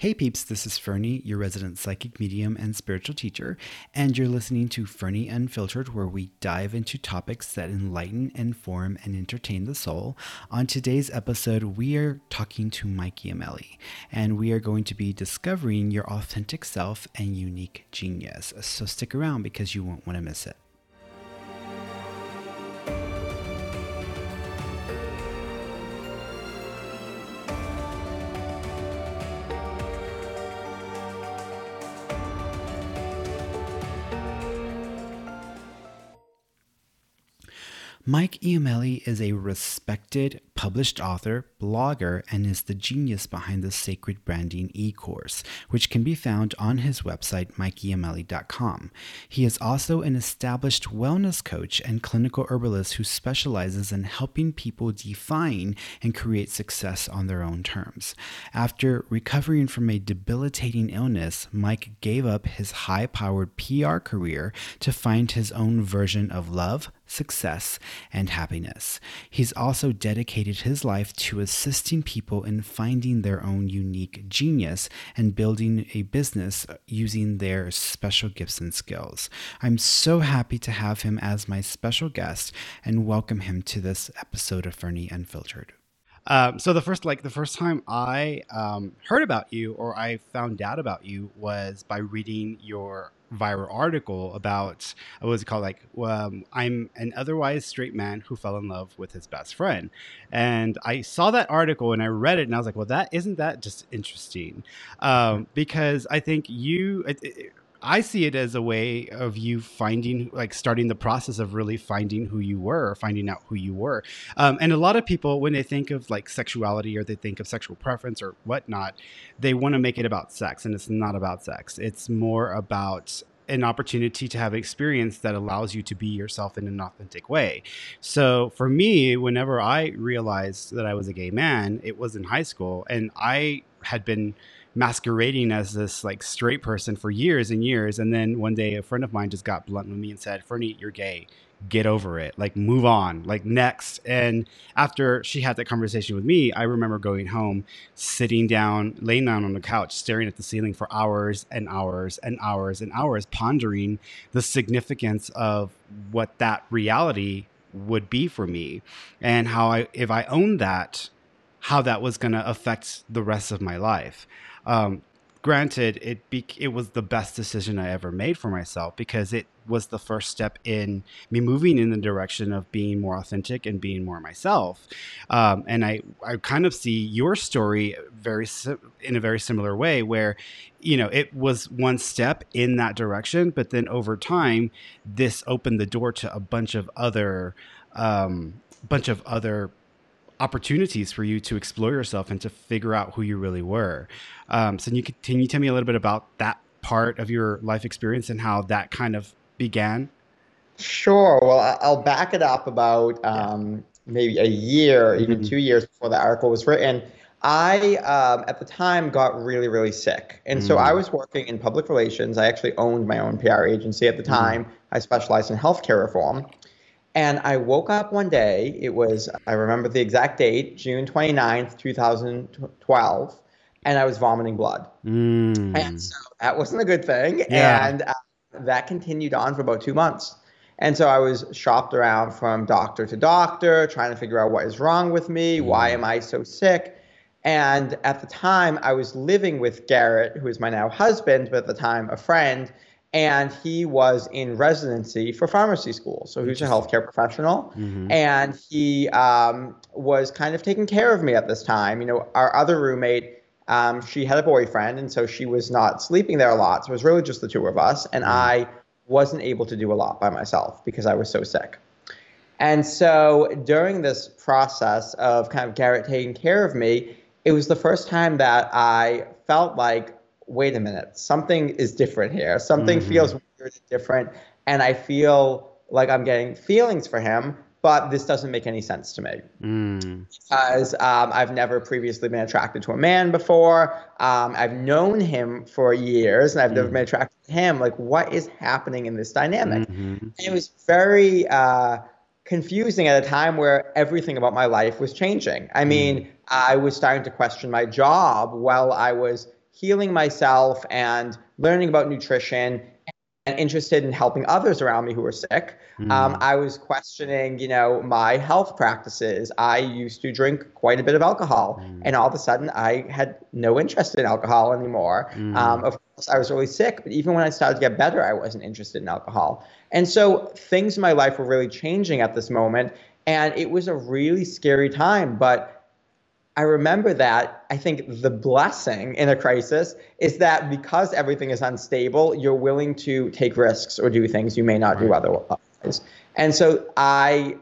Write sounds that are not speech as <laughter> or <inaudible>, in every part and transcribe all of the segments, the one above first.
Hey peeps, this is Fernie, your resident psychic medium and spiritual teacher, and you're listening to Fernie Unfiltered, where we dive into topics that enlighten, inform, and entertain the soul. On today's episode, we are talking to Mike Iamele, and we are going to be discovering your authentic self and unique genius. So stick around because you won't want to miss it. Mike Iamele is a respected published author, blogger, and is the genius behind the Sacred Branding e course, which can be found on his website, mikeiamele.com. He is also an established wellness coach and clinical herbalist who specializes in helping people define and create success on their own terms. After recovering from a debilitating illness, Mike gave up his high powered PR career to find his own version of love success, and happiness. He's also dedicated his life to assisting people in finding their own unique genius and building a business using their special gifts and skills. I'm so happy to have him as my special guest and welcome him to this episode of Fernie Unfiltered. Um, so the first, like the first time I um, heard about you or I found out about you was by reading your viral article about what was it called? Like um, i'm an otherwise straight man who fell in love with his best friend. And i saw that article and i read it and i was like well that isn't that just interesting? Um, because i think you it, it, I see it as a way of you finding, like, starting the process of really finding who you were, or finding out who you were. Um, and a lot of people, when they think of like sexuality or they think of sexual preference or whatnot, they want to make it about sex, and it's not about sex. It's more about an opportunity to have an experience that allows you to be yourself in an authentic way. So for me, whenever I realized that I was a gay man, it was in high school, and I had been masquerading as this like straight person for years and years. And then one day a friend of mine just got blunt with me and said, Fernie, you're gay. Get over it. Like move on. Like next. And after she had that conversation with me, I remember going home, sitting down, laying down on the couch, staring at the ceiling for hours and hours and hours and hours, pondering the significance of what that reality would be for me and how I if I owned that, how that was going to affect the rest of my life. Um, granted, it be- it was the best decision I ever made for myself because it was the first step in me moving in the direction of being more authentic and being more myself. Um, and I I kind of see your story very in a very similar way where you know it was one step in that direction, but then over time this opened the door to a bunch of other um, bunch of other opportunities for you to explore yourself and to figure out who you really were. Um, so, can you, can you tell me a little bit about that part of your life experience and how that kind of began? Sure. Well, I'll back it up about um, maybe a year, even mm-hmm. two years before the article was written. I, um, at the time, got really, really sick. And mm. so I mm. was working in public relations. I actually owned my own PR agency at the mm. time. Mm. I specialized in healthcare reform. And I woke up one day, it was, I remember the exact date, June 29th, 2012, and I was vomiting blood. Mm. And so that wasn't a good thing. Yeah. And uh, that continued on for about two months. And so I was shopped around from doctor to doctor, trying to figure out what is wrong with me. Mm. Why am I so sick? And at the time, I was living with Garrett, who is my now husband, but at the time, a friend and he was in residency for pharmacy school. So he was a healthcare professional, mm-hmm. and he um, was kind of taking care of me at this time. You know, our other roommate, um, she had a boyfriend, and so she was not sleeping there a lot. So it was really just the two of us, and mm-hmm. I wasn't able to do a lot by myself because I was so sick. And so during this process of kind of Garrett taking care of me, it was the first time that I felt like wait a minute, something is different here. Something mm-hmm. feels weird and different. And I feel like I'm getting feelings for him, but this doesn't make any sense to me. Mm. Because um, I've never previously been attracted to a man before. Um, I've known him for years and I've mm. never been attracted to him. Like, what is happening in this dynamic? Mm-hmm. And it was very. Uh, confusing at a time where everything about my life was changing. I mean, mm. I was starting to question my job while I was healing myself and learning about nutrition and interested in helping others around me who were sick. Mm. Um, I was questioning, you know, my health practices. I used to drink quite a bit of alcohol, mm. and all of a sudden, I had no interest in alcohol anymore. Mm. Um, of course, I was really sick, but even when I started to get better, I wasn't interested in alcohol. And so things in my life were really changing at this moment, and it was a really scary time. But I remember that I think the blessing in a crisis is that because everything is unstable, you're willing to take risks or do things you may not do otherwise. And so I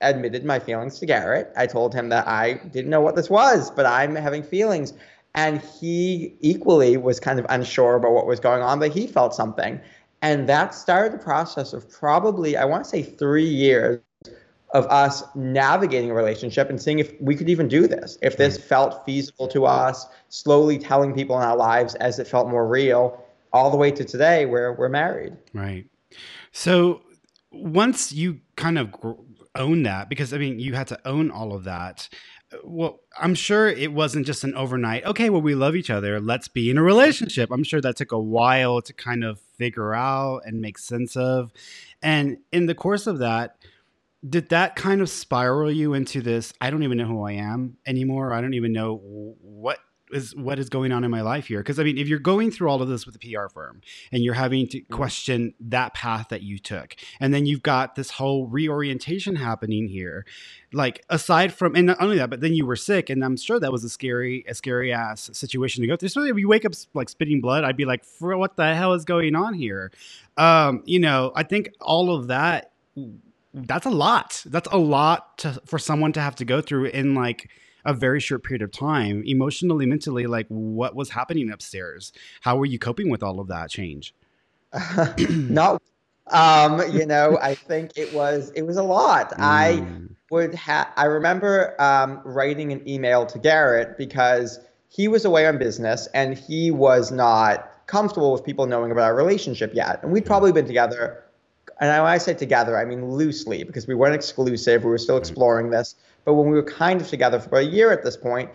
admitted my feelings to Garrett. I told him that I didn't know what this was, but I'm having feelings. And he equally was kind of unsure about what was going on, but he felt something. And that started the process of probably, I want to say, three years of us navigating a relationship and seeing if we could even do this, if this felt feasible to us, slowly telling people in our lives as it felt more real, all the way to today where we're married. Right. So once you kind of own that, because I mean, you had to own all of that. Well, I'm sure it wasn't just an overnight, okay, well, we love each other. Let's be in a relationship. I'm sure that took a while to kind of figure out and make sense of. And in the course of that, did that kind of spiral you into this i don't even know who i am anymore. I don't even know what is what is going on in my life here. Because i mean if you're going through all of this with a pr firm and you're having to mm-hmm. question that path that you took and then you've got this whole reorientation happening here like aside from and not only that but then you were sick and i'm sure that was a scary a scary ass situation to go through. So if you wake up like spitting blood i'd be like what the hell is going on here? Um you know i think all of that that's a lot. That's a lot to, for someone to have to go through in like a very short period of time, emotionally, mentally. Like, what was happening upstairs? How were you coping with all of that change? <laughs> Not, um, you know, I think it was it was a lot. <laughs> Mm. I would have. I remember um, writing an email to Garrett because he was away on business and he was not comfortable with people knowing about our relationship yet, and we'd probably been together and when I say together, I mean loosely because we weren't exclusive. We were still exploring this. But when we were kind of together for a year at this point,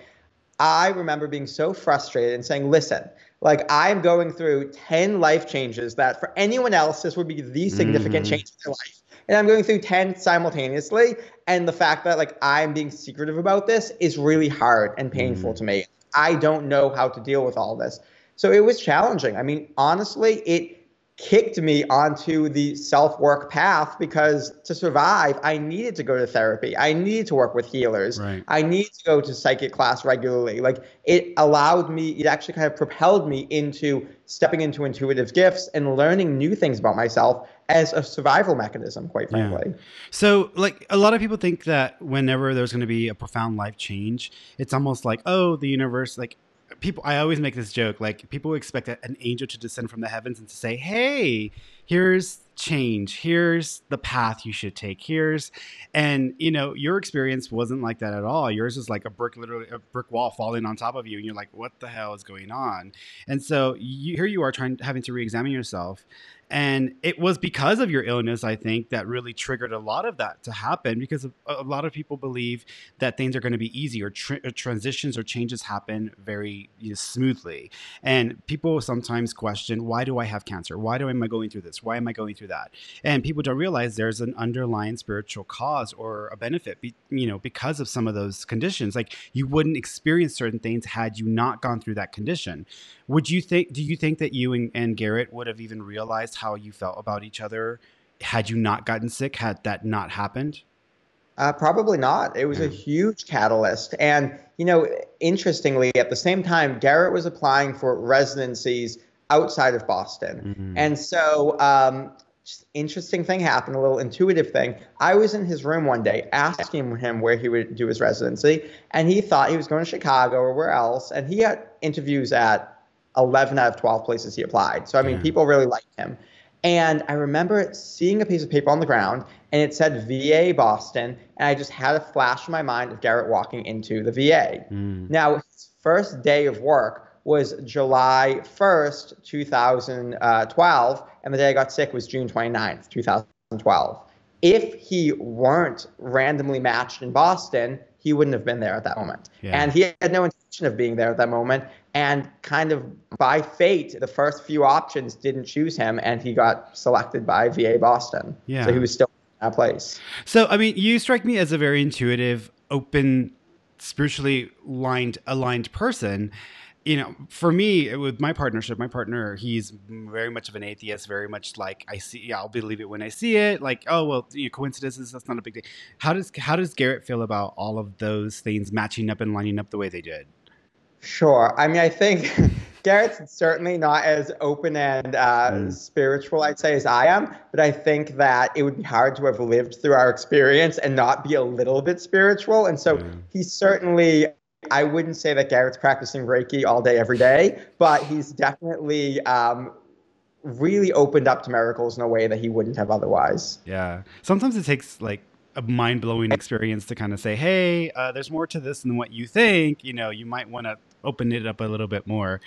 I remember being so frustrated and saying, listen, like I'm going through 10 life changes that for anyone else, this would be the significant mm-hmm. change in their life. And I'm going through 10 simultaneously. And the fact that like I'm being secretive about this is really hard and painful mm-hmm. to me. I don't know how to deal with all this. So it was challenging. I mean, honestly, it kicked me onto the self work path because to survive, I needed to go to therapy. I needed to work with healers. Right. I needed to go to psychic class regularly. Like it allowed me, it actually kind of propelled me into stepping into intuitive gifts and learning new things about myself as a survival mechanism, quite frankly. Yeah. So, like, a lot of people think that whenever there's going to be a profound life change, it's almost like, oh, the universe, like, people i always make this joke like people expect an angel to descend from the heavens and to say hey here's change. Here's the path you should take. Here's and you know your experience wasn't like that at all. Yours is like a brick literally a brick wall falling on top of you and you're like what the hell is going on? And so you, here you are trying having to re-examine yourself and it was because of your illness i think that really triggered a lot of that to happen because a lot of people believe that things are going to be easy or tra- uh, transitions or changes happen very you know, smoothly. And people sometimes question why do i have cancer? Why do am i going through this? Why am i going through that? And people don't realize there's an underlying spiritual cause or a benefit be, you know because of some of those conditions. Like you wouldn't experience certain things had you not gone through that condition would you think do you think that you and, and garrett would have even realized how you felt about each other had you not gotten sick? Had that not happened? Uh, probably not. It was a huge catalyst. And, you know, interestingly, at the same time, Garrett was applying for residencies outside of Boston. Mm-hmm. And so, um, interesting thing happened, a little intuitive thing. I was in his room one day asking him where he would do his residency, and he thought he was going to Chicago or where else. And he had interviews at 11 out of 12 places he applied. So, I mean, yeah. people really liked him. And I remember seeing a piece of paper on the ground and it said VA Boston. And I just had a flash in my mind of Garrett walking into the VA. Mm. Now, his first day of work was July 1st, 2012. And the day I got sick was June 29th, 2012. If he weren't randomly matched in Boston, he wouldn't have been there at that moment. Yeah. And he had no intention of being there at that moment. And kind of by fate, the first few options didn't choose him, and he got selected by VA Boston. Yeah. So he was still in that place. So, I mean, you strike me as a very intuitive, open, spiritually aligned, aligned person you know, for me with my partnership, my partner, he's very much of an atheist, very much like I see, I'll believe it when I see it. Like, oh well, you know, coincidences, that's not a big deal. How does how does Garrett feel about all of those things matching up and lining up the way they did? Sure. I mean, I think <laughs> Garrett's certainly not as open and uh, mm. spiritual, I'd say, as I am. But I think that it would be hard to have lived through our experience and not be a little bit spiritual. And so mm. he's certainly I wouldn't say that Garrett's practicing Reiki all day, every day, but he's definitely um, really opened up to miracles in a way that he wouldn't have otherwise. Yeah. Sometimes it takes like a mind blowing experience to kind of say, hey, uh, there's more to this than what you think. You know, you might want to open it up a little bit more.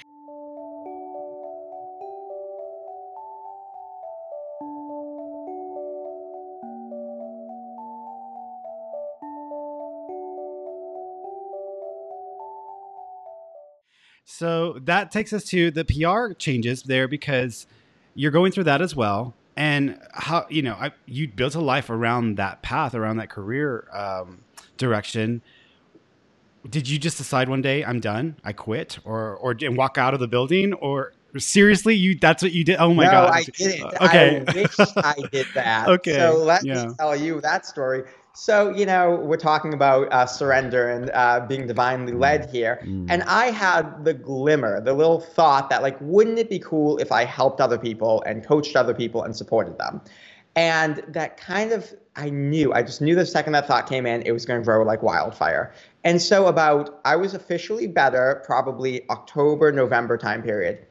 So that takes us to the PR changes there because you're going through that as well. And how you know I, you built a life around that path, around that career um, direction. Did you just decide one day I'm done, I quit, or or and walk out of the building, or seriously you that's what you did? Oh my no, god! I didn't. Okay, I wish I did that. <laughs> okay, so let yeah. me tell you that story. So, you know, we're talking about uh, surrender and uh, being divinely mm. led here. Mm. And I had the glimmer, the little thought that, like, wouldn't it be cool if I helped other people and coached other people and supported them? And that kind of, I knew, I just knew the second that thought came in, it was going to grow like wildfire. And so, about, I was officially better probably October, November time period.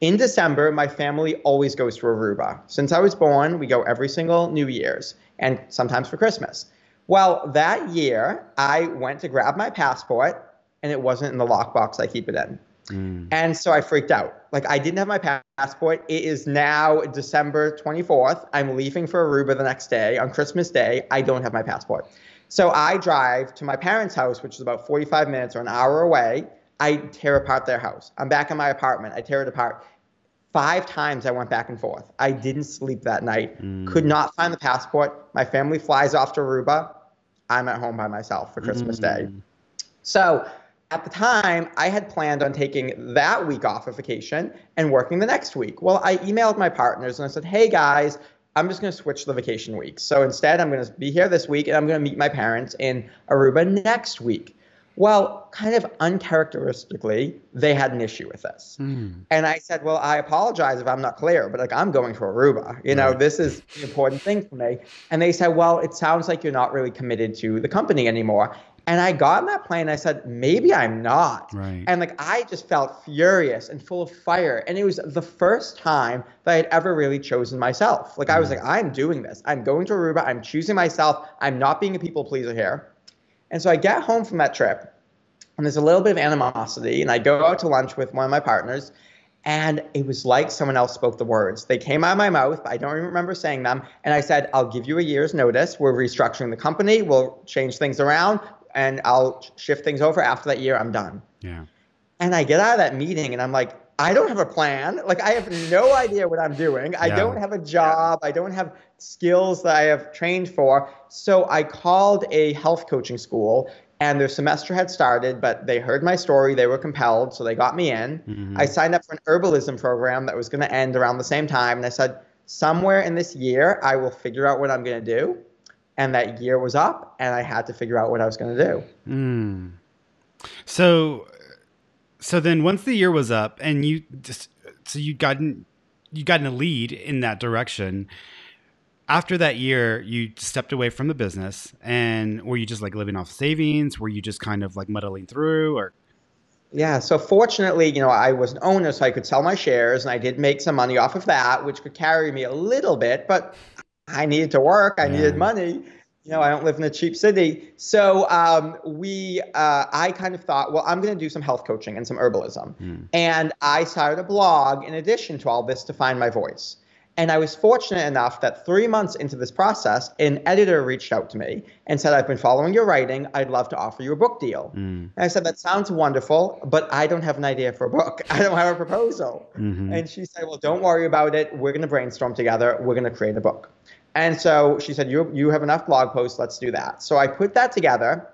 In December, my family always goes to Aruba. Since I was born, we go every single New Year's and sometimes for Christmas. Well, that year, I went to grab my passport and it wasn't in the lockbox I keep it in. Mm. And so I freaked out. Like, I didn't have my passport. It is now December 24th. I'm leaving for Aruba the next day on Christmas Day. I don't have my passport. So I drive to my parents' house, which is about 45 minutes or an hour away. I tear apart their house. I'm back in my apartment. I tear it apart. Five times I went back and forth. I didn't sleep that night. Mm. Could not find the passport. My family flies off to Aruba. I'm at home by myself for Christmas mm. Day. So at the time, I had planned on taking that week off of vacation and working the next week. Well, I emailed my partners and I said, hey guys, I'm just going to switch the vacation weeks. So instead, I'm going to be here this week and I'm going to meet my parents in Aruba next week. Well, kind of uncharacteristically, they had an issue with this. Mm. And I said, Well, I apologize if I'm not clear, but like I'm going to Aruba. You know, right. this is the important thing for me. And they said, Well, it sounds like you're not really committed to the company anymore. And I got on that plane. And I said, maybe I'm not. Right. And like I just felt furious and full of fire. And it was the first time that I had ever really chosen myself. Like I was like, I'm doing this. I'm going to Aruba. I'm choosing myself. I'm not being a people pleaser here. And so I get home from that trip, and there's a little bit of animosity, and I go out to lunch with one of my partners, and it was like someone else spoke the words. They came out of my mouth, but I don't even remember saying them. And I said, I'll give you a year's notice. We're restructuring the company. We'll change things around, and I'll shift things over. After that year, I'm done. Yeah. And I get out of that meeting, and I'm like, I don't have a plan. Like I have no idea what I'm doing. I yeah. don't have a job. I don't have skills that I have trained for. So I called a health coaching school and their semester had started, but they heard my story. They were compelled, so they got me in. Mm-hmm. I signed up for an herbalism program that was going to end around the same time. And I said, somewhere in this year, I will figure out what I'm going to do. And that year was up, and I had to figure out what I was going to do. Mm. So so then once the year was up and you just so you gotten you got in a lead in that direction after that year you stepped away from the business and were you just like living off savings were you just kind of like muddling through or yeah so fortunately you know i was an owner so i could sell my shares and i did make some money off of that which could carry me a little bit but i needed to work i needed money you know, I don't live in a cheap city. So um, we, uh, I kind of thought, well, I'm going to do some health coaching and some herbalism. Mm. And I started a blog in addition to all this to find my voice. And I was fortunate enough that three months into this process, an editor reached out to me and said, I've been following your writing. I'd love to offer you a book deal. Mm. And I said, That sounds wonderful, but I don't have an idea for a book. <laughs> I don't have a proposal. Mm-hmm. And she said, Well, don't worry about it. We're going to brainstorm together. We're going to create a book. And so she said, you, you have enough blog posts. Let's do that. So I put that together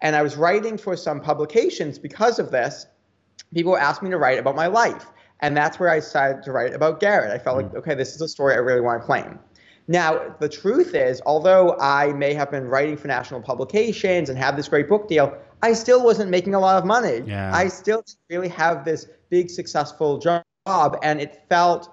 and I was writing for some publications because of this. People asked me to write about my life. And that's where I decided to write about Garrett. I felt like, mm. okay, this is a story I really want to claim. Now, the truth is, although I may have been writing for national publications and have this great book deal, I still wasn't making a lot of money. Yeah. I still really have this big successful job. And it felt,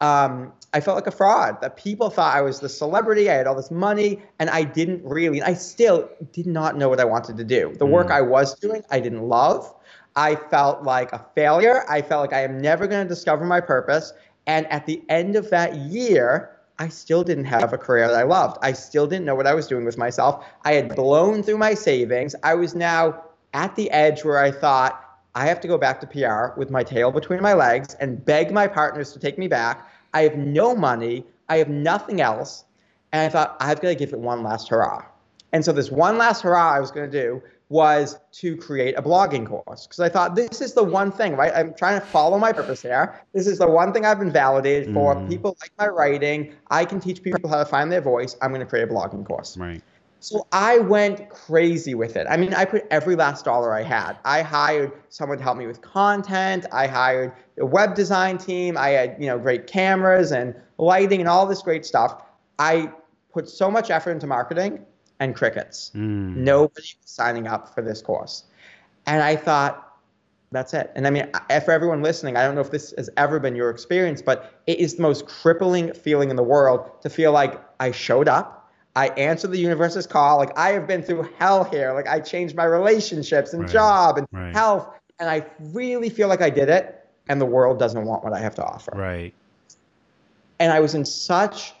um, I felt like a fraud that people thought I was the celebrity. I had all this money and I didn't really, I still did not know what I wanted to do. The mm. work I was doing, I didn't love. I felt like a failure. I felt like I am never going to discover my purpose. And at the end of that year, I still didn't have a career that I loved. I still didn't know what I was doing with myself. I had blown through my savings. I was now at the edge where I thought, I have to go back to PR with my tail between my legs and beg my partners to take me back. I have no money. I have nothing else. And I thought, I've got to give it one last hurrah. And so, this one last hurrah I was going to do was to create a blogging course because I thought this is the one thing, right? I'm trying to follow my purpose here. This is the one thing I've been validated for. Mm. People like my writing. I can teach people how to find their voice. I'm going to create a blogging course. Right. So I went crazy with it. I mean, I put every last dollar I had. I hired someone to help me with content. I hired a web design team. I had, you know, great cameras and lighting and all this great stuff. I put so much effort into marketing and crickets. Mm. Nobody was signing up for this course. And I thought, that's it. And I mean, for everyone listening, I don't know if this has ever been your experience, but it is the most crippling feeling in the world to feel like I showed up, I answered the universe's call. Like I have been through hell here. Like I changed my relationships and right. job and right. health, and I really feel like I did it. And the world doesn't want what I have to offer. Right. And I was in such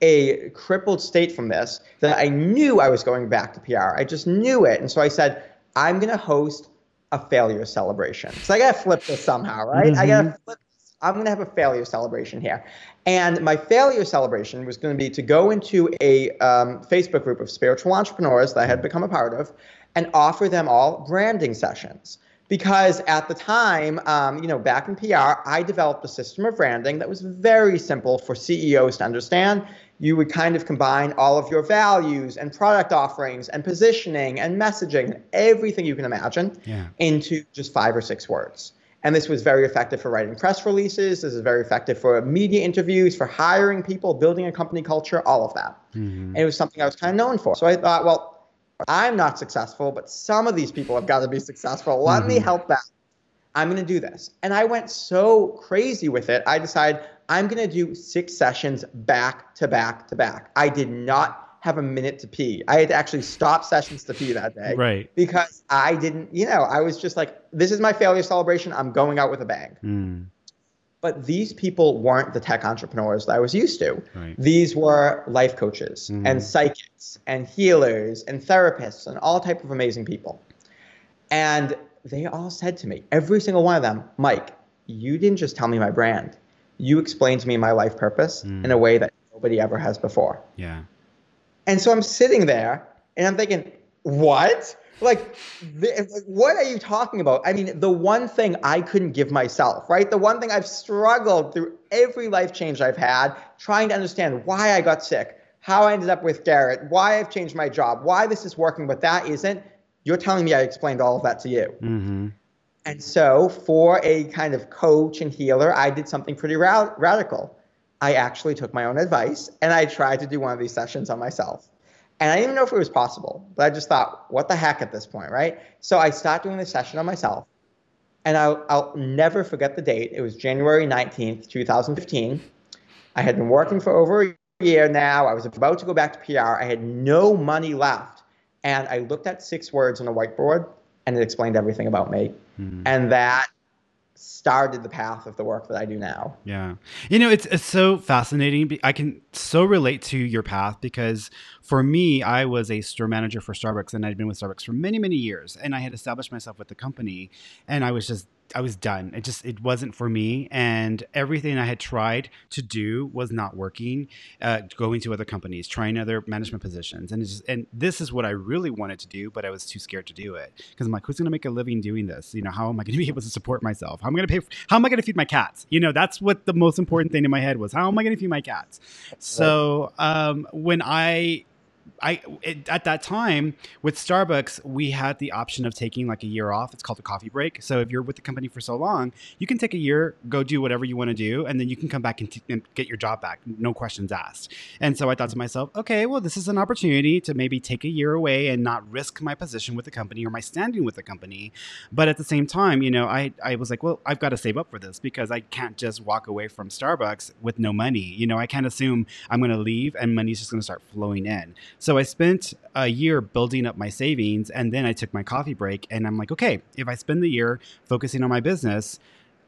a crippled state from this that I knew I was going back to PR. I just knew it. And so I said, I'm going to host a failure celebration. So I got to flip this somehow, right? Mm-hmm. I got to flip. I'm going to have a failure celebration here. And my failure celebration was going to be to go into a um, Facebook group of spiritual entrepreneurs that I had become a part of and offer them all branding sessions because at the time, um, you know, back in PR, I developed a system of branding that was very simple for CEOs to understand you would kind of combine all of your values and product offerings and positioning and messaging, everything you can imagine, yeah. into just five or six words. And this was very effective for writing press releases. This is very effective for media interviews, for hiring people, building a company culture, all of that. Mm-hmm. And it was something I was kind of known for. So I thought, well, I'm not successful, but some of these people have got to be successful. Let mm-hmm. me help them. I'm going to do this. And I went so crazy with it. I decided I'm going to do six sessions back to back to back. I did not have a minute to pee. I had to actually stop sessions to pee that day. Right. Because I didn't, you know, I was just like, this is my failure celebration. I'm going out with a bang. Mm. But these people weren't the tech entrepreneurs that I was used to. Right. These were life coaches mm. and psychics and healers and therapists and all type of amazing people. And they all said to me, every single one of them, Mike, you didn't just tell me my brand you explained to me my life purpose mm. in a way that nobody ever has before. Yeah. And so I'm sitting there and I'm thinking, what? Like, what are you talking about? I mean, the one thing I couldn't give myself, right? The one thing I've struggled through every life change I've had, trying to understand why I got sick, how I ended up with Garrett, why I've changed my job, why this is working, but that isn't. You're telling me I explained all of that to you. Mm-hmm. And so, for a kind of coach and healer, I did something pretty ra- radical. I actually took my own advice and I tried to do one of these sessions on myself. And I didn't even know if it was possible, but I just thought, what the heck at this point, right? So I started doing the session on myself. And I'll, I'll never forget the date. It was January 19th, 2015. I had been working for over a year now. I was about to go back to PR. I had no money left. And I looked at six words on a whiteboard and it explained everything about me. Mm-hmm. And that started the path of the work that I do now. Yeah. You know, it's, it's so fascinating. I can so relate to your path because for me, I was a store manager for Starbucks and I'd been with Starbucks for many, many years. And I had established myself with the company and I was just I was done. It just it wasn't for me, and everything I had tried to do was not working. Uh, going to other companies, trying other management positions, and just, and this is what I really wanted to do, but I was too scared to do it because I'm like, who's going to make a living doing this? You know, how am I going to be <laughs> able to support myself? How am I going to pay? For, how am I going to feed my cats? You know, that's what the most important thing in my head was. How am I going to feed my cats? So um, when I I it, at that time with Starbucks, we had the option of taking like a year off. It's called a coffee break. So if you're with the company for so long, you can take a year, go do whatever you want to do, and then you can come back and, t- and, get your job back, no questions asked. And so I thought to myself, okay, well, this is an opportunity to maybe take a year away and not risk my position with the company or my standing with the company. But at the same time, you know, I I was like, well, I've got to save up for this because I can't just walk away from Starbucks with no money. You know, I can't assume I'm going to leave and money's just going to start flowing in. So I spent a year building up my savings and then I took my coffee break and I'm like, okay, if I spend the year focusing on my business,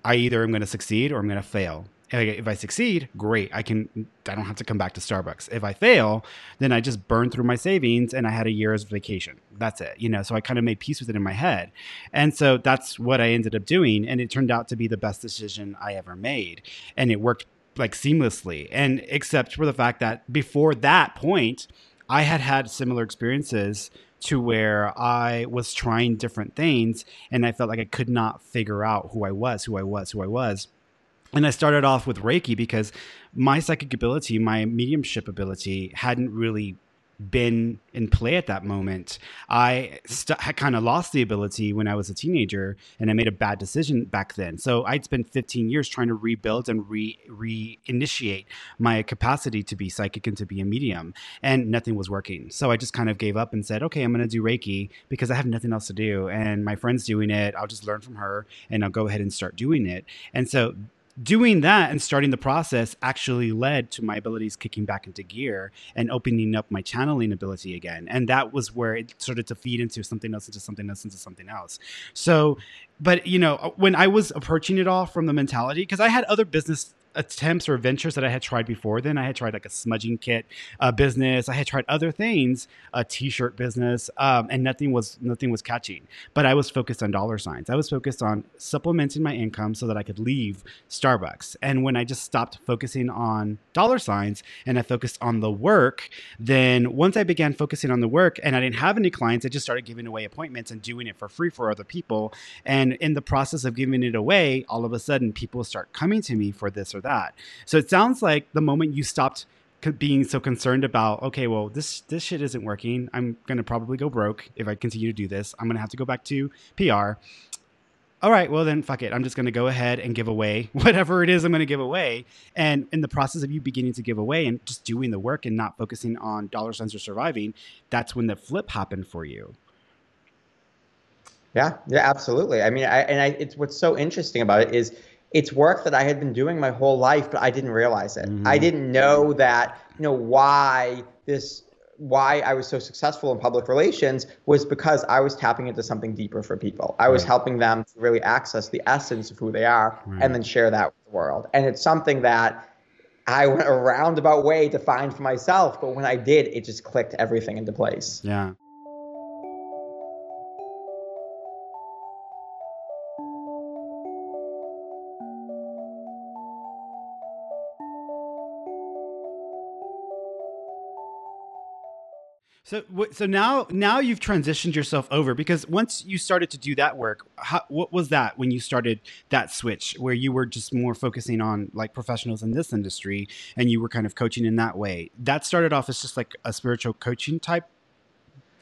I either am going to succeed or I'm going to fail. If I succeed, great. I can I don't have to come back to Starbucks. If I fail, then I just burn through my savings and I had a year's vacation. That's it. You know, so I kind of made peace with it in my head. And so that's what I ended up doing and it turned out to be the best decision I ever made. And it worked like seamlessly. And except for the fact that before that point, I had had similar experiences to where I was trying different things and I felt like I could not figure out who I was, who I was, who I was. And I started off with Reiki because my psychic ability, my mediumship ability hadn't really been in play at that moment. I st- kind of lost the ability when I was a teenager, and I made a bad decision back then. So I'd spent 15 years trying to rebuild and re reinitiate my capacity to be psychic and to be a medium, and nothing was working. So I just kind of gave up and said, "Okay, I'm going to do Reiki because I have nothing else to do, and my friend's doing it. I'll just learn from her, and I'll go ahead and start doing it." And so doing that and starting the process actually led to my abilities kicking back into gear and opening up my channeling ability again. And that was where it started to feed into something else, into something else, into something else. So, but you know, when I was approaching it all from the mentality, because I had other business attempts or ventures that I had tried before then. I had tried like a smudging kit uh, business. I had tried other things, a t-shirt business, um, and nothing was nothing was catching. But I was focused on dollar signs. I was focused on supplementing my income so that I could leave Starbucks. And when I just stopped focusing on dollar signs and I focused on the work, then once I began focusing on the work and I didn't have any clients, I just started giving away appointments and doing it for free for other people. And in the process of giving it away, all of a sudden people start coming to me for this or that. So it sounds like the moment you stopped being so concerned about okay well this this shit isn't working. I'm to probably go broke if i continue to do this. I'm to have to go back to pr all right well then fuck it. I'm just to go ahead and give away <laughs> whatever it is i'm to give away. And in the process of you beginning to give away and just doing the work and not focusing on dollar signs or surviving that's when the flip happened for you. Yeah yeah absolutely. I mean I, and I, it's what's so interesting about it is it's work that I had been doing my whole life, but I didn't realize it. Mm-hmm. I didn't know that, you know, why this why I was so successful in public relations was because I was tapping into something deeper for people. I was right. helping them to really access the essence of who they are right. and then share that with the world. And it's something that I went a roundabout way to find for myself, but when I did, it just clicked everything into place. Yeah. So, so now, now you've transitioned yourself over because once you started to do that work, how, what was that when you started that switch where you were just more focusing on like professionals in this industry and you were kind of coaching in that way? That started off as just like a spiritual coaching type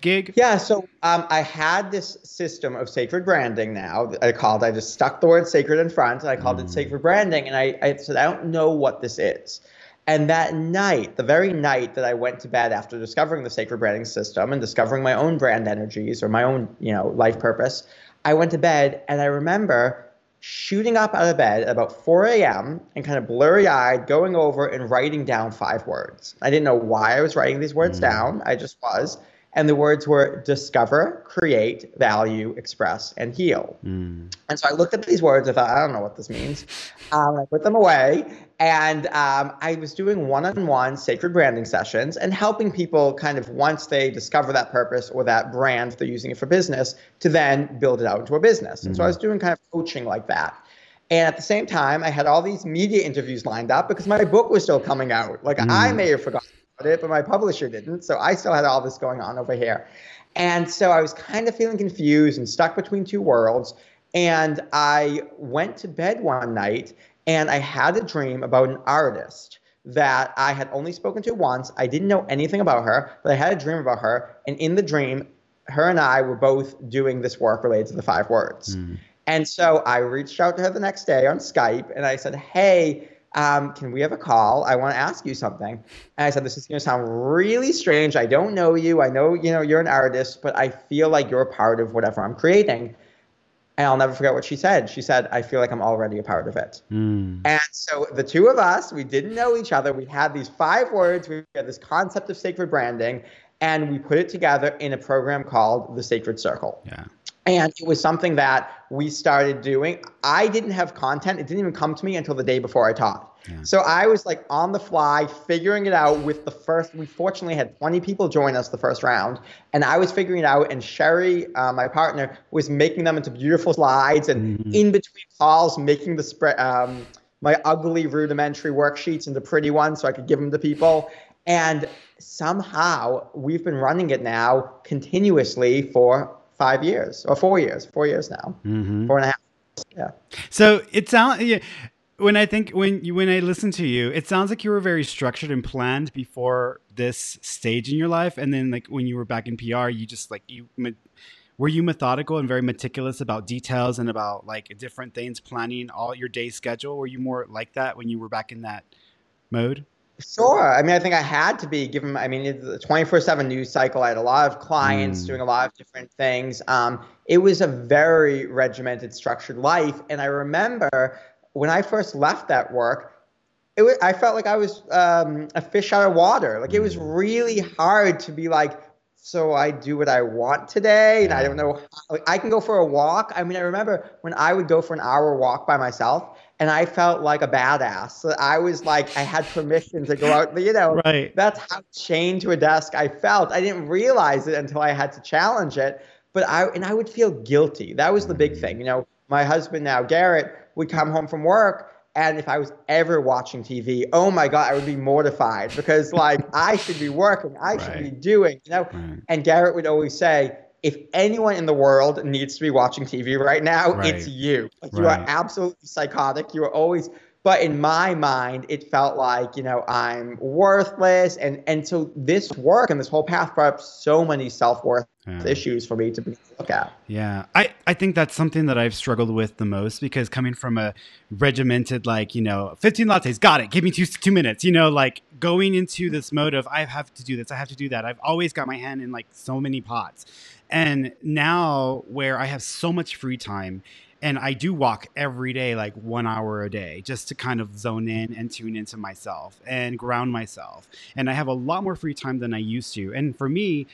gig? Yeah, so um, I had this system of sacred branding now. I called, I just stuck the word sacred in front and I called mm. it sacred branding. And I, I said, I don't know what this is. And that night, the very night that I went to bed after discovering the sacred branding system and discovering my own brand energies or my own, you know, life purpose, I went to bed and I remember shooting up out of bed at about 4 a.m. and kind of blurry eyed going over and writing down five words. I didn't know why I was writing these words mm. down. I just was. And the words were discover, create, value, express, and heal. Mm. And so I looked at these words. I thought, I don't know what this means. Um, I put them away. And um, I was doing one on one sacred branding sessions and helping people kind of once they discover that purpose or that brand, they're using it for business, to then build it out into a business. And mm. so I was doing kind of coaching like that. And at the same time, I had all these media interviews lined up because my book was still coming out. Like mm. I may have forgotten it, but my publisher didn't. So I still had all this going on over here. And so I was kind of feeling confused and stuck between two worlds. And I went to bed one night and I had a dream about an artist that I had only spoken to once. I didn't know anything about her, but I had a dream about her. And in the dream, her and I were both doing this work related to the five words. Mm. And so I reached out to her the next day on Skype and I said, Hey, um, can we have a call? I want to ask you something. And I said, This is going to sound really strange. I don't know you. I know, you know, you're an artist, but I feel like you're a part of whatever I'm creating. And I'll never forget what she said. She said, I feel like I'm already a part of it. Mm. And so the two of us, we didn't know each other. We had these five words, we had this concept of sacred branding, and we put it together in a program called the Sacred Circle. Yeah. And it was something that we started doing. I didn't have content. It didn't even come to me until the day before I taught. Yeah. So I was like on the fly, figuring it out with the first. We fortunately had 20 people join us the first round, and I was figuring it out. And Sherry, uh, my partner, was making them into beautiful slides, and mm-hmm. in between calls, making the spread. Um, my ugly rudimentary worksheets into pretty ones so I could give them to people. And somehow we've been running it now continuously for five years or four years, four years now, mm-hmm. four and a half. Yeah. So it sounds. Yeah, when I think when you when I listen to you, it sounds like you were very structured and planned before this stage in your life, and then like when you were back in PR, you just like you were you methodical and very meticulous about details and about like different things, planning all your day schedule. Were you more like that when you were back in that mode? Sure. I mean, I think I had to be given. I mean, the 24/7 news cycle. I had a lot of clients mm. doing a lot of different things. Um, it was a very regimented, structured life, and I remember when I first left that work. It was, I felt like I was um, a fish out of water. Like it was mm. really hard to be like, so I do what I want today, and I don't know. How, like, I can go for a walk. I mean, I remember when I would go for an hour walk by myself and I felt like a badass. So I was like, I had permission to go out. You know, right. that's how chained to a desk I felt. I didn't realize it until I had to challenge it. But I and I would feel guilty. That was the big thing. You know, my husband now, Garrett, would come home from work. And if I was ever watching TV, oh my God, I would be mortified because like I should be working, I right. should be doing, you know. Right. And Garrett would always say, if anyone in the world needs to be watching TV right now, right. it's you. Like, right. You are absolutely psychotic. You are always. But in my mind, it felt like you know I'm worthless, and and so this work and this whole path brought up so many self worth yeah. issues for me to look at. Yeah, I I think that's something that I've struggled with the most because coming from a regimented like you know 15 lattes, got it, give me two two minutes, you know, like going into this mode of I have to do this, I have to do that. I've always got my hand in like so many pots and now, where I have so much free time, and I do walk every day, like one hour a day, just to kind of zone in and tune into myself and ground myself. And I have a lot more free time than I used to. And for me,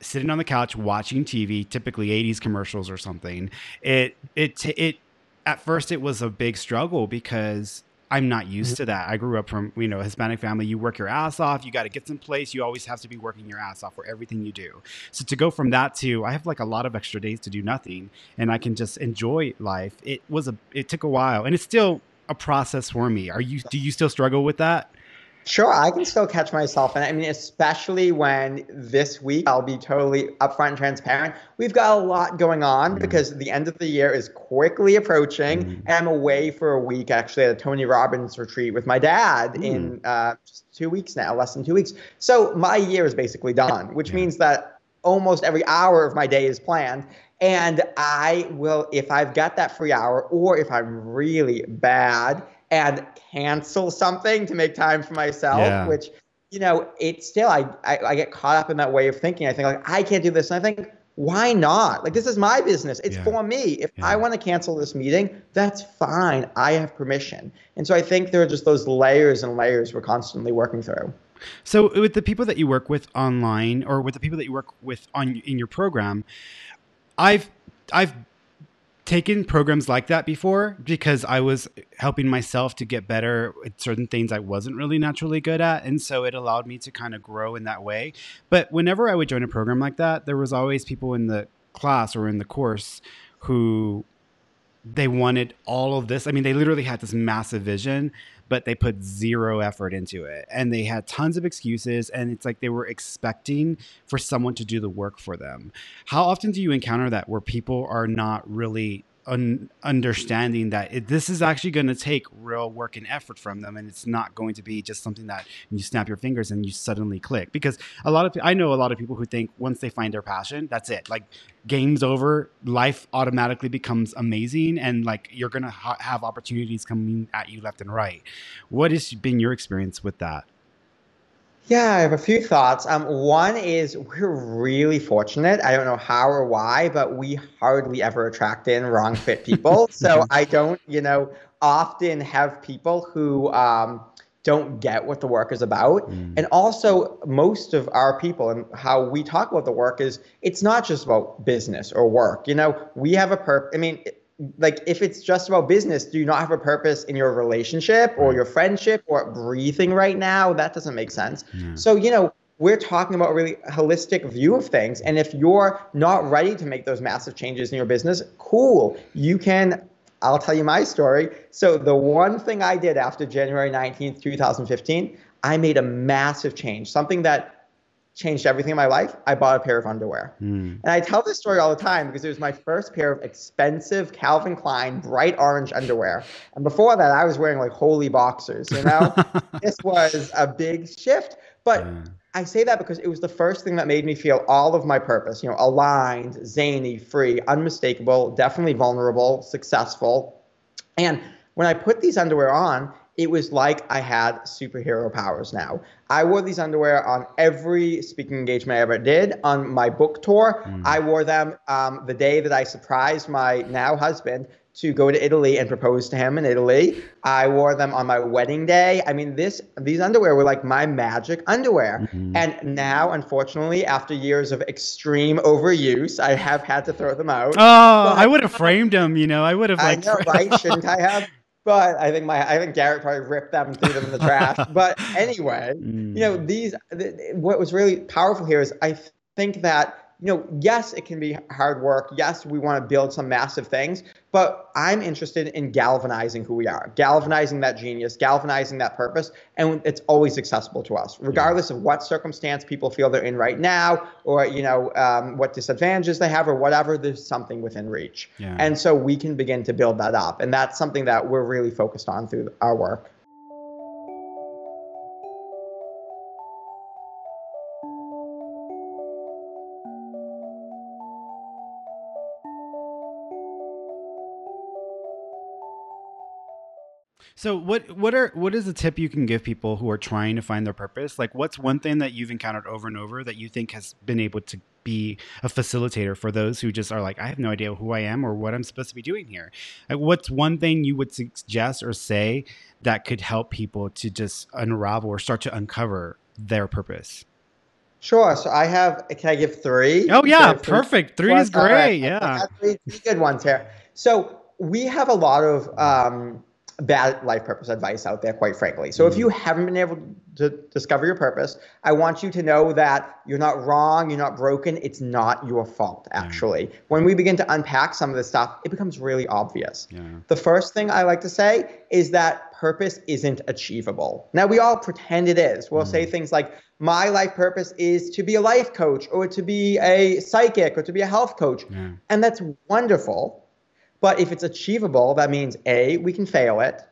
sitting on the couch watching TV, typically 80s commercials or something, it it it at first it was a big struggle because I'm not used mm-hmm. to that. I grew up from, you know, Hispanic family. You work your ass off. You got to get some place. You always have to be working your ass off for everything you do. So to go from that to I have like a lot of extra days to do nothing and I can just enjoy life. It was a it took a while and it's still a process for me. Are you do you still struggle with that? Sure, I can still catch myself. And I mean, especially when this week, I'll be totally upfront and transparent. We've got a lot going on mm-hmm. because the end of the year is quickly approaching. Mm-hmm. And I'm away for a week actually at a Tony Robbins retreat with my dad mm-hmm. in uh, two weeks now, less than two weeks. So my year is basically done, which yeah. means that almost every hour of my day is planned. And I will, if I've got that free hour or if I'm really bad, and cancel something to make time for myself, yeah. which you know, it's still I, I, I get caught up in that way of thinking. I think like I can't do this, and I think why not? Like this is my business. It's yeah. for me. If yeah. I want to cancel this meeting, that's fine. I have permission. And so I think there are just those layers and layers we're constantly working through. So with the people that you work with online or with the people that you work with on in your program, I've I've taken programs like that before because I was helping myself to get better at certain things I wasn't really naturally good at. And so it allowed me to kind of grow in that way. But whenever I would join a program like that, there was always people in the class or in the course who they wanted all of this. I mean, they literally had this massive vision, but they put zero effort into it. And they had tons of excuses. And it's like they were expecting for someone to do the work for them. How often do you encounter that where people are not really un- understanding that it, this is actually going to take real work and effort from them, and it's not going to be just something that you snap your fingers and you suddenly click. Because a lot of I know a lot of people who think once they find their passion, that's it. Like game's over, life automatically becomes amazing, and like you're gonna ha- have opportunities coming at you left and right. What has been your experience with that? Yeah, I have a few thoughts. Um, one is we're really fortunate. I don't know how or why, but we hardly ever attract in wrong fit people. <laughs> so I don't, you know, often have people who um, don't get what the work is about. Mm. And also, most of our people and how we talk about the work is it's not just about business or work. You know, we have a purpose. I mean, like if it's just about business do you not have a purpose in your relationship or your friendship or breathing right now? That doesn't make sense. Yeah. so you know we're talking about a really holistic view of things. And if you're not ready to make those massive changes in your business cool. You can i'll tell you my story. So the one thing i did after january 19th 2015 i made a massive change something that changed everything in my life. I bought a pair of underwear. Mm. And I tell this story all the time because it was my first pair of expensive Calvin Klein bright orange underwear. And before that, I was wearing like holy boxers, you know? <laughs> this was a big shift. But yeah. I say that because it was the first thing that made me feel all of my purpose, you know, aligned, zany, free, unmistakable, definitely vulnerable, successful. And when I put these underwear on, it was like I had superhero powers now. I wore these underwear on every speaking engagement I ever did. On my book tour, mm. I wore them um, the day that I surprised my now husband to go to Italy and propose to him in Italy. I wore them on my wedding day. I mean, this these underwear were like my magic underwear. Mm-hmm. And now, unfortunately, after years of extreme overuse, I have had to throw them out. Oh, but, I would have framed them. You know, I would have like. I know, right? <laughs> Shouldn't I have? But I think my I think Garrett probably ripped them and threw them in the trash. <laughs> but anyway, mm. you know these. What was really powerful here is I think that you know, yes, it can be hard work. Yes, we want to build some massive things, but I'm interested in galvanizing who we are, galvanizing that genius, galvanizing that purpose, and it's always accessible to us, regardless of what circumstance people feel they're in right now, or you know, um, what disadvantages they have, or whatever. There's something within reach, yeah. and so we can begin to build that up, and that's something that we're really focused on through our work. So what what are what is a tip you can give people who are trying to find their purpose? Like what's one thing that you've encountered over and over that you think has been able to be a facilitator for those who just are like I have no idea who I am or what I'm supposed to be doing here. Like what's one thing you would suggest or say that could help people to just unravel or start to uncover their purpose? Sure. So I have. Can I give three? Oh yeah, perfect. Three is great. Right. Yeah, three, three good ones here. So we have a lot of um, bad life purpose advice out there, quite frankly. So mm. if you haven't been able to discover your purpose, I want you to know that you're not wrong, you're not broken. It's not your fault, actually. Mm. When we begin to unpack some of this stuff, it becomes really obvious. Yeah. The first thing I like to say is that purpose isn't achievable. Now, we all pretend it is. We'll mm. say things like, my life purpose is to be a life coach or to be a psychic or to be a health coach. Yeah. And that's wonderful. But if it's achievable, that means A, we can fail it,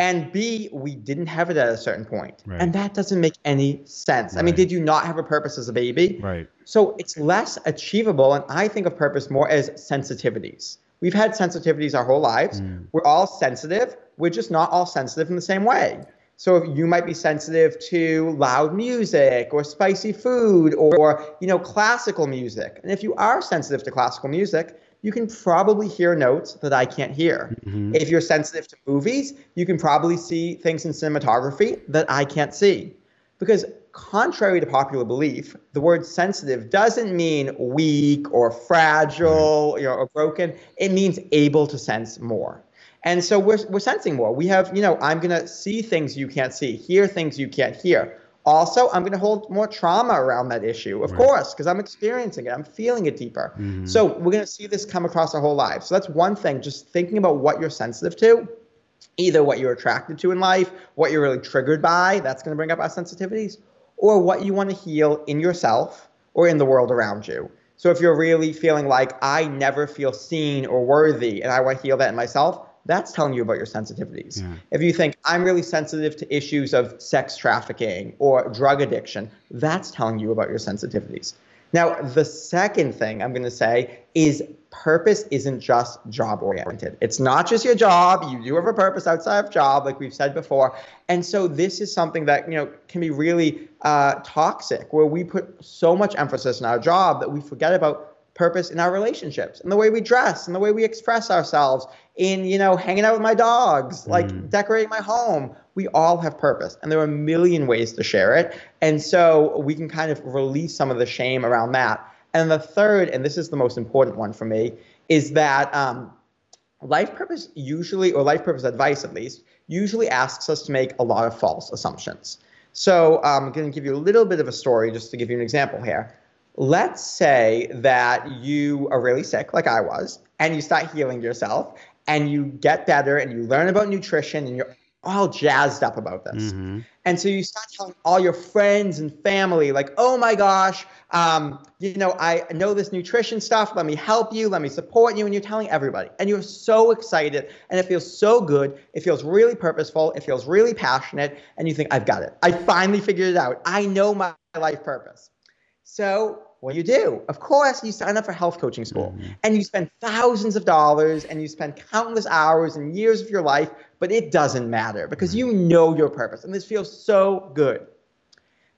and B, we didn't have it at a certain point. Right. And that doesn't make any sense. Right. I mean, did you not have a purpose as a baby? Right. So it's less achievable. And I think of purpose more as sensitivities. We've had sensitivities our whole lives. Mm. We're all sensitive. We're just not all sensitive in the same way. So you might be sensitive to loud music or spicy food or, you know, classical music. And if you are sensitive to classical music, you can probably hear notes that I can't hear. Mm-hmm. If you're sensitive to movies, you can probably see things in cinematography that I can't see. Because contrary to popular belief, the word sensitive doesn't mean weak or fragile you know, or broken. It means able to sense more. And so we're, we're sensing more. We have, you know, I'm going to see things you can't see, hear things you can't hear. Also, I'm going to hold more trauma around that issue, of right. course, because I'm experiencing it. I'm feeling it deeper. Mm-hmm. So we're going to see this come across our whole lives. So that's one thing, just thinking about what you're sensitive to, either what you're attracted to in life, what you're really triggered by, that's going to bring up our sensitivities, or what you want to heal in yourself or in the world around you. So if you're really feeling like I never feel seen or worthy and I want to heal that in myself, that's telling you about your sensitivities. Yeah. If you think I'm really sensitive to issues of sex trafficking or drug addiction, that's telling you about your sensitivities. Now, the second thing I'm going to say is purpose isn't just job oriented. It's not just your job. You do have a purpose outside of job, like we've said before. And so this is something that you know can be really uh, toxic, where we put so much emphasis in our job that we forget about purpose in our relationships, and the way we dress, and the way we express ourselves, in you know hanging out with my dogs, like mm. decorating my home. We all have purpose, and there are a million ways to share it. And so we can kind of release some of the shame around that. And the third, and this is the most important one for me, is that um, life purpose usually, or life purpose advice at least, usually asks us to make a lot of false assumptions. So um, I'm going to give you a little bit of a story just to give you an example here let's say that you are really sick, like I was, and you start healing yourself and you get better and you learn about nutrition and you're all jazzed up about this. Mm-hmm. And so you start telling all your friends and family, like, oh my gosh, um, you know, I know this nutrition stuff. Let me help you. Let me support you. And you're telling everybody. And you're so excited. And it feels so good. It feels really purposeful. It feels really passionate. And you think, I've got it. I finally figured it out. I know my life purpose. So what do you do? Of course, you sign up for health coaching school mm-hmm. and you spend thousands of dollars and you spend countless hours and years of your life, but it doesn't matter because you know your purpose and this feels so good.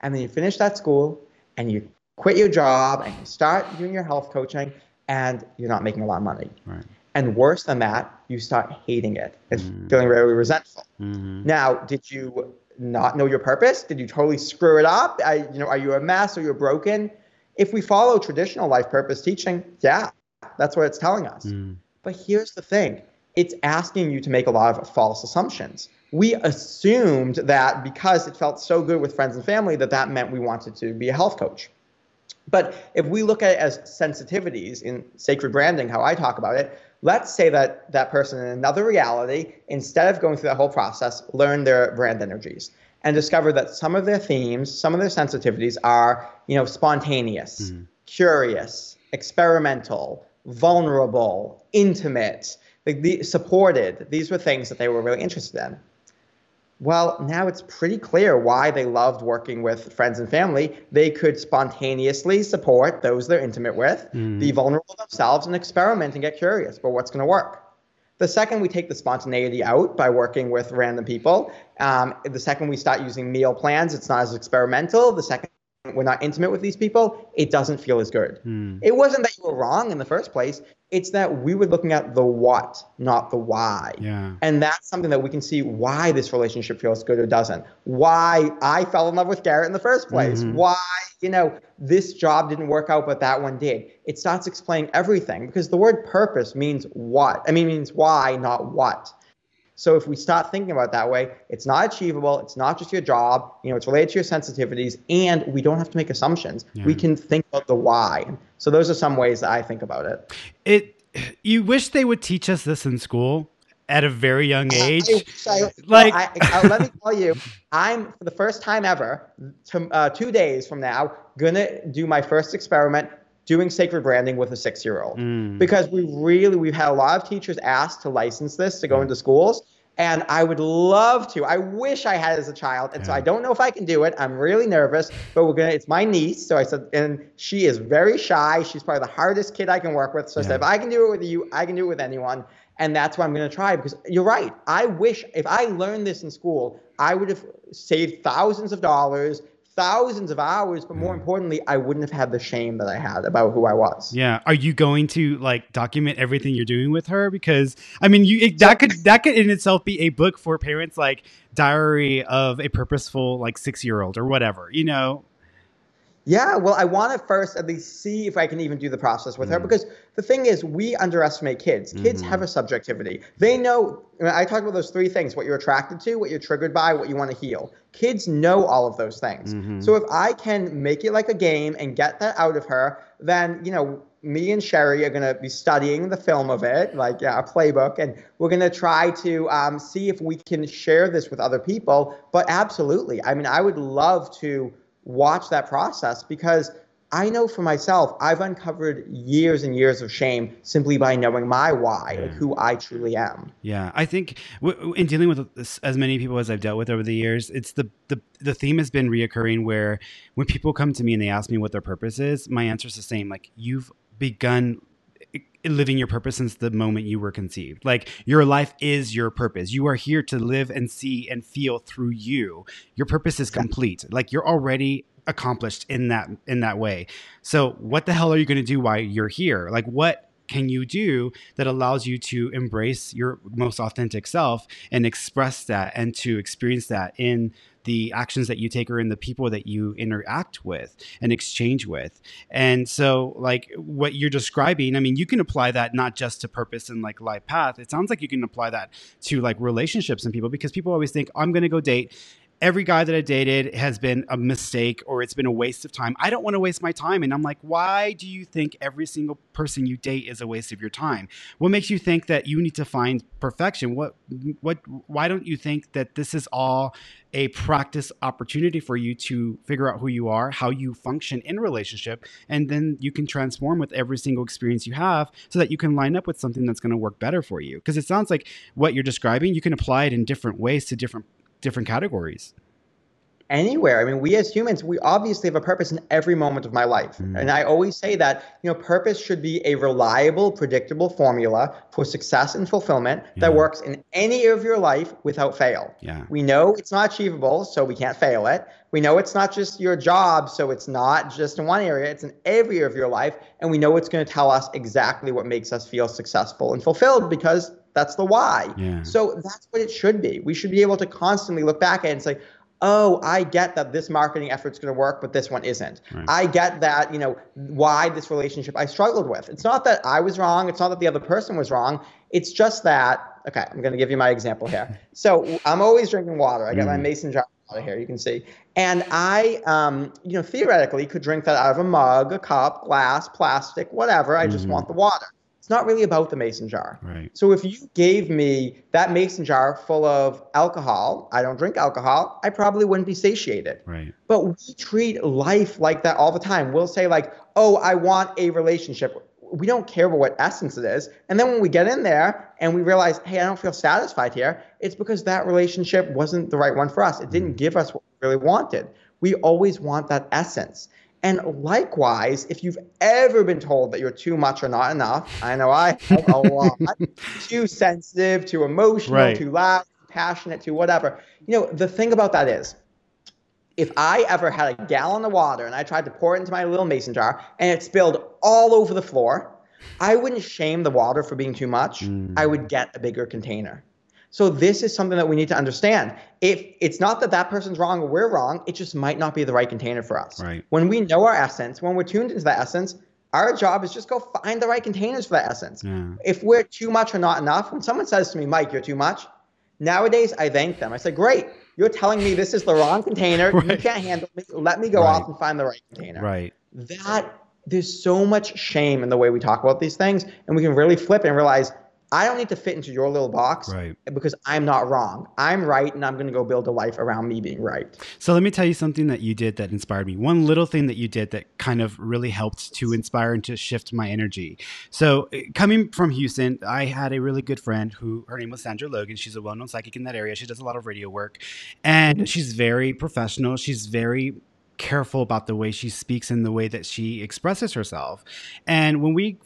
And then you finish that school and you quit your job and you start doing your health coaching and you're not making a lot of money. Right. And worse than that, you start hating it and mm-hmm. feeling very resentful. Mm-hmm. Now, did you not know your purpose? Did you totally screw it up? I, you know, are you a mess? Are you broken? If we follow traditional life purpose teaching, yeah, that's what it's telling us. Mm. But here's the thing it's asking you to make a lot of false assumptions. We assumed that because it felt so good with friends and family that that meant we wanted to be a health coach. But if we look at it as sensitivities in sacred branding, how I talk about it, let's say that that person in another reality, instead of going through that whole process, learned their brand energies and discover that some of their themes, some of their sensitivities are, you know, spontaneous, mm-hmm. curious, experimental, vulnerable, intimate, like the, supported. These were things that they were really interested in. Well, now it's pretty clear why they loved working with friends and family. They could spontaneously support those they're intimate with, mm. be vulnerable themselves, and experiment and get curious But what's going to work. The second we take the spontaneity out by working with random people, um, the second we start using meal plans, it's not as experimental. The second we're not intimate with these people, it doesn't feel as good. Mm. It wasn't that you were wrong in the first place. It's that we were looking at the what, not the why. Yeah. And that's something that we can see why this relationship feels good or doesn't. Why I fell in love with Garrett in the first place. Mm-hmm. Why, you know, this job didn't work out, but that one did. It starts explaining everything because the word purpose means what. I mean, means why, not what. So if we start thinking about it that way, it's not achievable. It's not just your job. You know, it's related to your sensitivities, and we don't have to make assumptions. Yeah. We can think about the why. So those are some ways that I think about it. It. You wish they would teach us this in school at a very young age. I, I, like, I, uh, let me tell you, I'm for the first time ever, to, uh, two days from now, gonna do my first experiment doing sacred branding with a six year old mm. because we really we've had a lot of teachers ask to license this to go into schools and i would love to i wish i had as a child and yeah. so i don't know if i can do it i'm really nervous but we're gonna it's my niece so i said and she is very shy she's probably the hardest kid i can work with so yeah. i said if i can do it with you i can do it with anyone and that's what i'm going to try because you're right i wish if i learned this in school i would have saved thousands of dollars thousands of hours, but more importantly, I wouldn't have had the shame that I had about who I was. Yeah. Are you going to like document everything you're doing with her? Because I mean, you it, that could that could in itself be a book for parents, like Diary of a Purposeful like six year old or whatever. You know, yeah, well, I want to first at least see if I can even do the process with mm. her because the thing is, we underestimate kids. Kids mm-hmm. have a subjectivity. They know, I talked about those three things what you're attracted to, what you're triggered by, what you want to heal. Kids know all of those things. Mm-hmm. So if I can make it like a game and get that out of her, then, you know, me and Sherry are going to be studying the film of it, like yeah, a playbook, and we're going to try to um, see if we can share this with other people. But absolutely, I mean, I would love to watch that process because I know for myself, I've uncovered years and years of shame simply by knowing my why, yeah. like who I truly am. Yeah, I think w- in dealing with this, as many people as I've dealt with over the years, it's the, the the theme has been reoccurring where when people come to me and they ask me what their purpose is, my answer is the same. Like you've begun living your purpose since the moment you were conceived. Like your life is your purpose. You are here to live and see and feel through you. Your purpose is complete. Like you're already accomplished in that in that way. So what the hell are you going to do while you're here? Like what can you do that allows you to embrace your most authentic self and express that and to experience that in the actions that you take are in the people that you interact with and exchange with. And so, like what you're describing, I mean, you can apply that not just to purpose and like life path. It sounds like you can apply that to like relationships and people because people always think, I'm going to go date every guy that I dated has been a mistake or it's been a waste of time. I don't want to waste my time. And I'm like, why do you think every single person you date is a waste of your time? What makes you think that you need to find perfection? What, what, why don't you think that this is all a practice opportunity for you to figure out who you are, how you function in relationship, and then you can transform with every single experience you have so that you can line up with something that's going to work better for you. Because it sounds like what you're describing, you can apply it in different ways to different different categories anywhere. I mean, we as humans, we obviously have a purpose in every moment of my life. Mm. And I always say that, you know, purpose should be a reliable, predictable formula for success and fulfillment yeah. that works in any of your life without fail. Yeah. We know it's not achievable, so we can't fail it. We know it's not just your job, so it's not just in one area, it's in every area of your life. And we know it's going to tell us exactly what makes us feel successful and fulfilled because that's the why. Yeah. So that's what it should be. We should be able to constantly look back at it and say, oh, I get that this marketing effort's going to work, but this one isn't. Right. I get that, you know, why this relationship I struggled with. It's not that I was wrong. It's not that the other person was wrong. It's just that, okay, I'm going to give you my example here. <laughs> So I'm always drinking water. I got mm. my mason jar water here, you can see. And I, um, you know, theoretically could drink that out of a mug, a cup, glass, plastic, whatever. I just mm-hmm. want the water. It's not really about the mason jar. Right. So if you gave me that mason jar full of alcohol, I don't drink alcohol, I probably wouldn't be satiated. Right. But we treat life like that all the time. We'll say like, "Oh, I want a relationship." We don't care about what essence it is. And then when we get in there and we realize, "Hey, I don't feel satisfied here." It's because that relationship wasn't the right one for us. It didn't mm. give us what we really wanted. We always want that essence. And likewise, if you've ever been told that you're too much or not enough, I know I have a lot, <laughs> too sensitive, too emotional, right. too loud, passionate, too whatever. You know, the thing about that is, if I ever had a gallon of water and I tried to pour it into my little mason jar and it spilled all over the floor, I wouldn't shame the water for being too much. Mm. I would get a bigger container. So this is something that we need to understand. If it's not that that person's wrong or we're wrong, it just might not be the right container for us. Right. When we know our essence, when we're tuned into that essence, our job is just go find the right containers for that essence. Yeah. If we're too much or not enough, when someone says to me, Mike, you're too much, nowadays I thank them. I say, great, you're telling me this is the wrong container. <laughs> right. You can't handle me. Let me go right. off and find the right container. Right. That there's so much shame in the way we talk about these things, and we can really flip and realize I don't need to fit into your little box right. because I'm not wrong. I'm right, and I'm going to go build a life around me being right. So let me tell you something that you did that inspired me. One little thing that you did that kind of really helped to inspire and to shift my energy. So eh, coming from Houston, I had a really good friend who her name was Sandra Logan. She's a well-known psychic in that area. She does a lot of radio work, and she's very professional. She's very careful about the way she speaks and the way that she expresses herself. And when we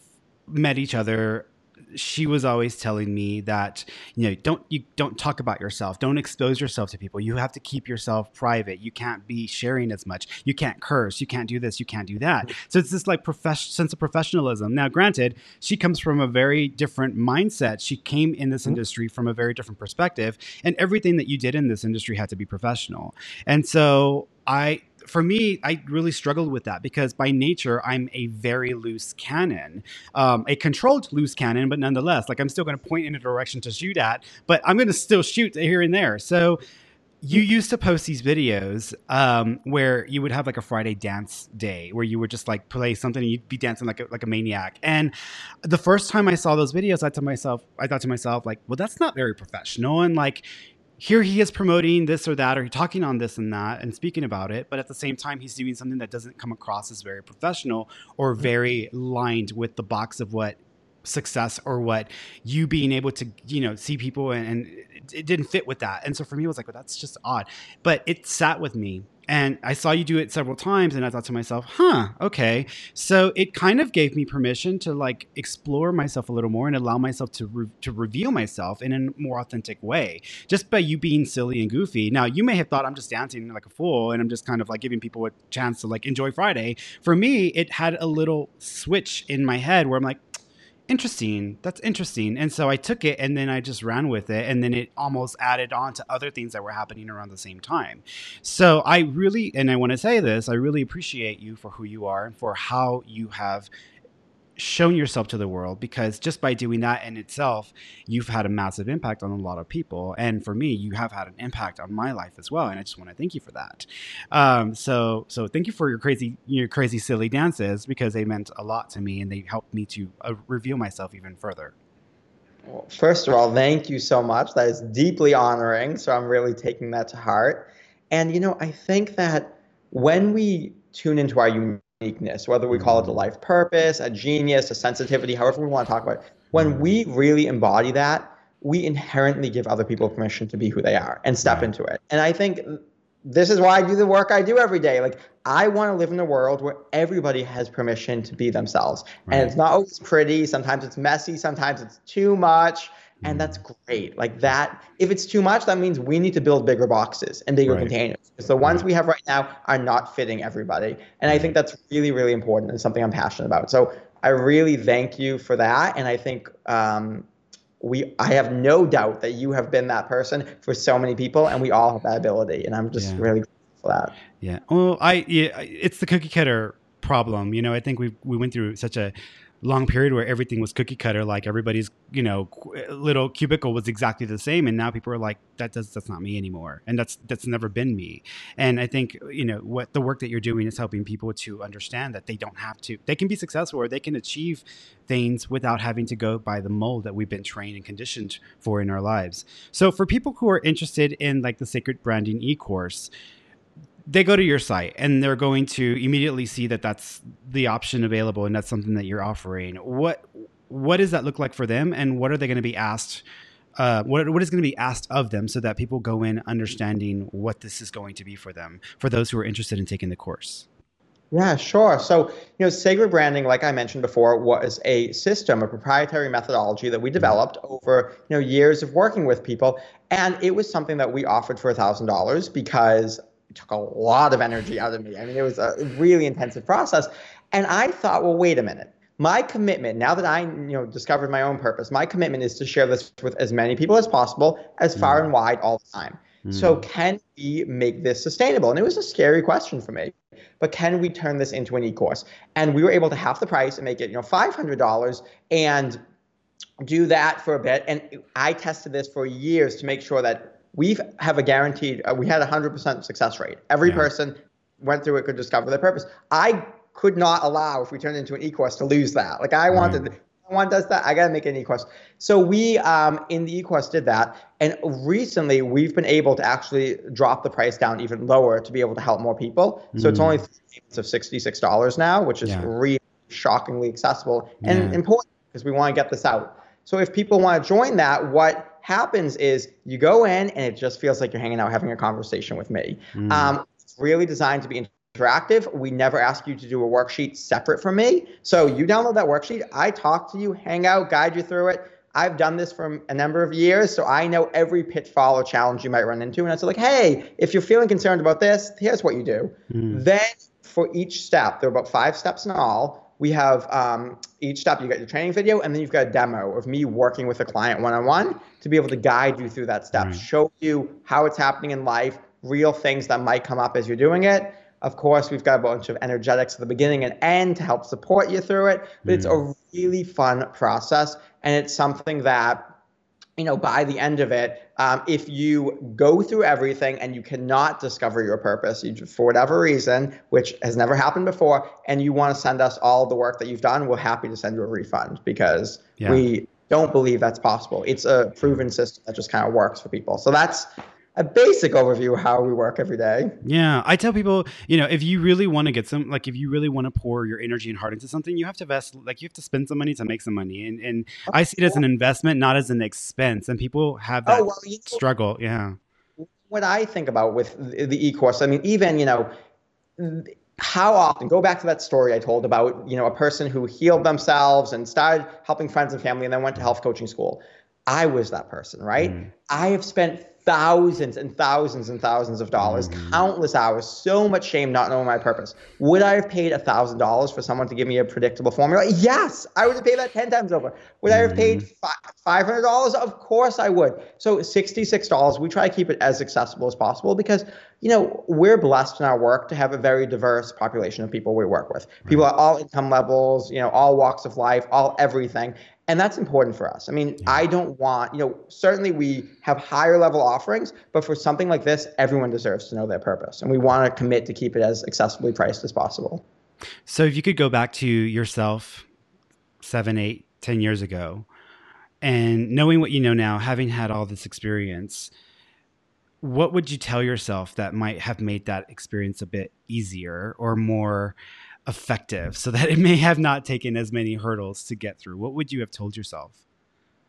met each other she was always telling me that you know don't you don't talk about yourself. Don't expose yourself to people. You have to keep yourself private. You can't be sharing as much. You can't curse. You can't do this. You can't do that. So it's this like profession sense of professionalism. Now granted she comes from a very different mindset. She came in this mm-hmm. industry from a very different perspective and everything that you did in this industry had to be professional. And so i for me, I really struggled with that because by nature, I'm a very loose cannon, um, a controlled loose cannon, but nonetheless, like I'm still going to point in a direction to shoot at, but I'm going to still shoot here and there. So you used to post these videos um, where you would have like a Friday dance day where you would just like play something and you'd be dancing like a, like a maniac. And the first time I saw those videos, I to myself, I thought to myself like, well, that's not very professional. And like, here he is promoting this or that or he's talking on this and that and speaking about it but at the same time he's doing something that doesn't come across as very professional or mm-hmm. very lined with the box of what success or what you being able to you know see people and, and it, it didn't fit with that and so for me it was like well that's just odd but it sat with me and I saw you do it several times, and I thought to myself, huh, okay. So it kind of gave me permission to like explore myself a little more and allow myself to, re- to reveal myself in a more authentic way, just by you being silly and goofy. Now, you may have thought I'm just dancing like a fool and I'm just kind of like giving people a chance to like enjoy Friday. For me, it had a little switch in my head where I'm like, interesting that's interesting. And so i took it and then i just ran with it and then it almost added on to other things that were happening around the same time. So i really and i want to say this i really appreciate you for who you are and for how you have shown yourself to the world because just by doing that in itself, you've had a massive impact on a lot of people. And for me, you have had an impact on my life as well. And I just want to thank you for that. Um, so, so thank you for your crazy, your crazy, silly dances because they meant a lot to me and they helped me to uh, reveal myself even further. Well, first of all, thank you so much. That is deeply honoring. So I'm really taking that to heart. And, you know, I think that when we tune into our uniqueness, whether we call it a mm-hmm. life purpose, a genius, a sensitivity, however we want to talk about it. When mm-hmm. we really embody that, we inherently give other people permission to be who they are and step right. into it. And I think this is why I do the work I do every day. Like I want to live in a world where everybody has permission to be themselves. Right. And it's not always pretty, sometimes it's messy, sometimes it's too much and that's mm. great. Like that, if it's too much, that means we need to build bigger boxes and bigger right. containers. Because the ones right. we have right now are not fitting everybody. And I think that's really, really important and something I'm passionate about. So I really thank you for that. And I think um, we, I have no doubt that you have been that person for so many people, and we all have that ability. And I'm just yeah. really grateful for that. Yeah. Well, I, yeah, it's the cookie cutter problem. You know, I think we we went through such a long period where everything was cookie cutter like everybody's you know little cubicle was exactly the same and now people are like that does that's not me anymore and that's that's never been me. And i think you know what the work that you're doing is helping people to understand that they don't have to they can be successful or they can achieve things without having to go by the mold that we've been trained and conditioned for in our lives. So for people who are interested in like the sacred branding e-course they go to your site and they're going to immediately see that that's the option available and that's something that you're offering. What what does that look like for them, and what are they going to be asked? Uh, what what is going to be asked of them so that people go in understanding what this is going to be for them for those who are interested in taking the course. Yeah, sure. So, you know, Sacred Branding, like I mentioned before, was a system, a proprietary methodology that we mm-hmm. developed over, you know, years of working with people. And it was something that we offered for $1,000 because took a lot of energy out of me. I mean, it was a really intensive process. And I thought, well, wait a minute. My commitment, now that I you know discovered my own purpose, my commitment is to share this with as many people as possible, as far mm. and wide all the time. Mm. So can we make this sustainable? And it was a scary question for me. But can we turn this into an e-course? And we were able to half the price and make it, you know, $500 and do that for a bit. And I tested this for years to make sure that we have a guaranteed, uh, we had a 100% success rate. Every yeah. person went through it could discover their purpose. I could not allow, if we turned into an e-course, to lose that. Like I wanted, right. one does that, I got to make an e-course. So we, um, in the e-course, did that. And recently, we've been able to actually drop the price down even lower to be able to help more people. Mm. So it's mm. only of $66 now, which is yeah. really shockingly accessible and yeah. important because we want to get this out. So if people want to join that, what happens is you go in and it just feels like you're hanging out having a conversation with me. Mm. Um, it's really designed to be interactive. We never ask you to do a worksheet separate from me. So you download that worksheet, I talk to you, hang out, guide you through it. I've done this for a number of years, so I know every pitfall or challenge you might run into. And it's like, hey, if you're feeling concerned about this, here's what you do. Mm. Then for each step, there are about five steps in all we have um, each step you got your training video and then you've got a demo of me working with a client one-on-one to be able to guide you through that step right. show you how it's happening in life real things that might come up as you're doing it of course we've got a bunch of energetics at the beginning and end to help support you through it but mm. it's a really fun process and it's something that you know, by the end of it, um, if you go through everything and you cannot discover your purpose you, for whatever reason, which has never happened before, and you want to send us all the work that you've done, we're happy to send you a refund because yeah. we don't believe that's possible. It's a proven system that just kind of works for people. So that's a basic overview of how we work every day. Yeah, I tell people, you know, if you really want to get some, like, if you really want to pour your energy and heart into something, you have to invest, like, you have to spend some money to make some money, and and oh, I see it as an investment, not as an expense, and people have oh, that oh, well, you struggle. Yeah. What I think about with the e-course, I mean, even you know. How often go back to that story I told about you know a person who healed themselves and started helping friends and family and then went to health coaching school. I was that person, right? Mm. I have spent thousands and thousands and thousands of dollars, mm-hmm. countless hours, so much shame not knowing my purpose. Would I have paid a thousand dollars for someone to give me a predictable formula? Yes, I would have paid that ten times over. Would mm-hmm. I have paid mm-hmm. five hundred dollars? Of course I would. So sixty-six dollars. We try to keep it as accessible as possible because you know we're blessed in our work to have a very diverse population of people we work with. People at all income levels, you know, all walks of life, all everything, and that's important for us. I mean, yeah. I don't want, you know, certainly we have higher level offerings, but for something like this, everyone deserves to know their purpose. And we want to commit to keep it as accessibly priced as possible. So if you could go back to yourself seven, eight, ten years ago, and knowing what you know now, having had all this experience, what would you tell yourself that might have made that experience a bit easier or more effective so that it may have not taken as many hurdles to get through? What would you have told yourself?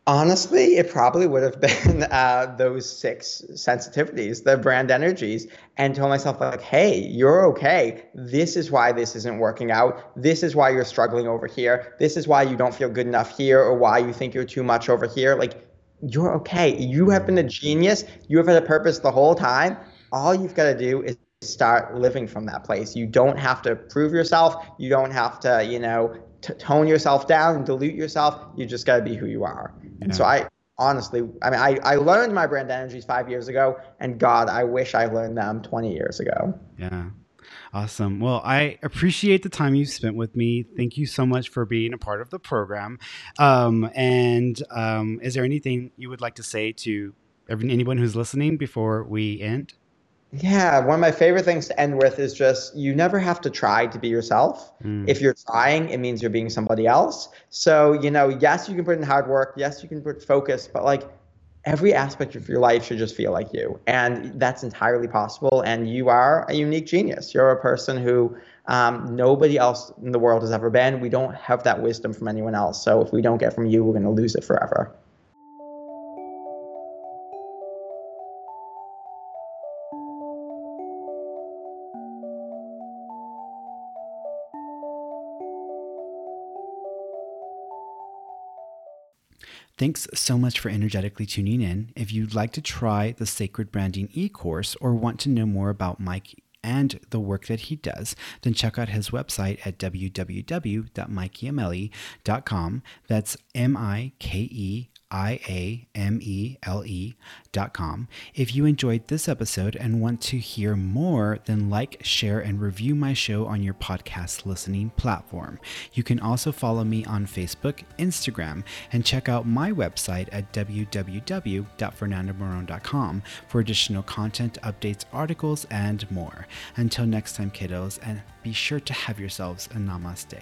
Honestly, it probably would have <laughs> been uh, those six sensitivities, the brand energies, and told myself, like, hey, you're okay. This is why this isn't working out. This is why you're struggling over here. This is why you don't feel good enough here, or why you think you're too much over here. Like, you're okay. You have been a genius. You have had a purpose the whole time. All you've got to do is start living from that place. You don't have to prove yourself. You don't have to, you know, t- tone yourself down and dilute yourself. You just got to be who you are. And so I honestly, I mean, I, I learned my brand energies five years ago, and God, I wish I learned them 20 years ago. Yeah. Awesome. Well, I appreciate the time you spent with me. Thank you so much for being a part of the program. Um, and um, is there anything you would like to say to anyone who's listening before we end? Yeah, one of my favorite things to end with is just you never have to try to be yourself. Mm. If you're trying, it means you're being somebody else. So, you know, yes, you can put in hard work. Yes, you can put focus, but like every aspect of your life should just feel like you. And that's entirely possible. And you are a unique genius. You're a person who um, nobody else in the world has ever been. We don't have that wisdom from anyone else. So if we don't get from you, we're going to lose it forever. Thanks so much for energetically tuning in. If you'd like to try the Sacred Branding e course or want to know more about Mike and the work that he does, then check out his website at www.mikeiamele.com. That's M I K E I A M E L E dot com. If you enjoyed this episode and want to hear more, then like, share, and review my show on your podcast listening platform. You can also follow me on Facebook, Instagram, and check out my website at www.fernandomarone.com for additional content, updates, articles, and more. Until next time, kiddos, and be sure to have yourselves a namaste.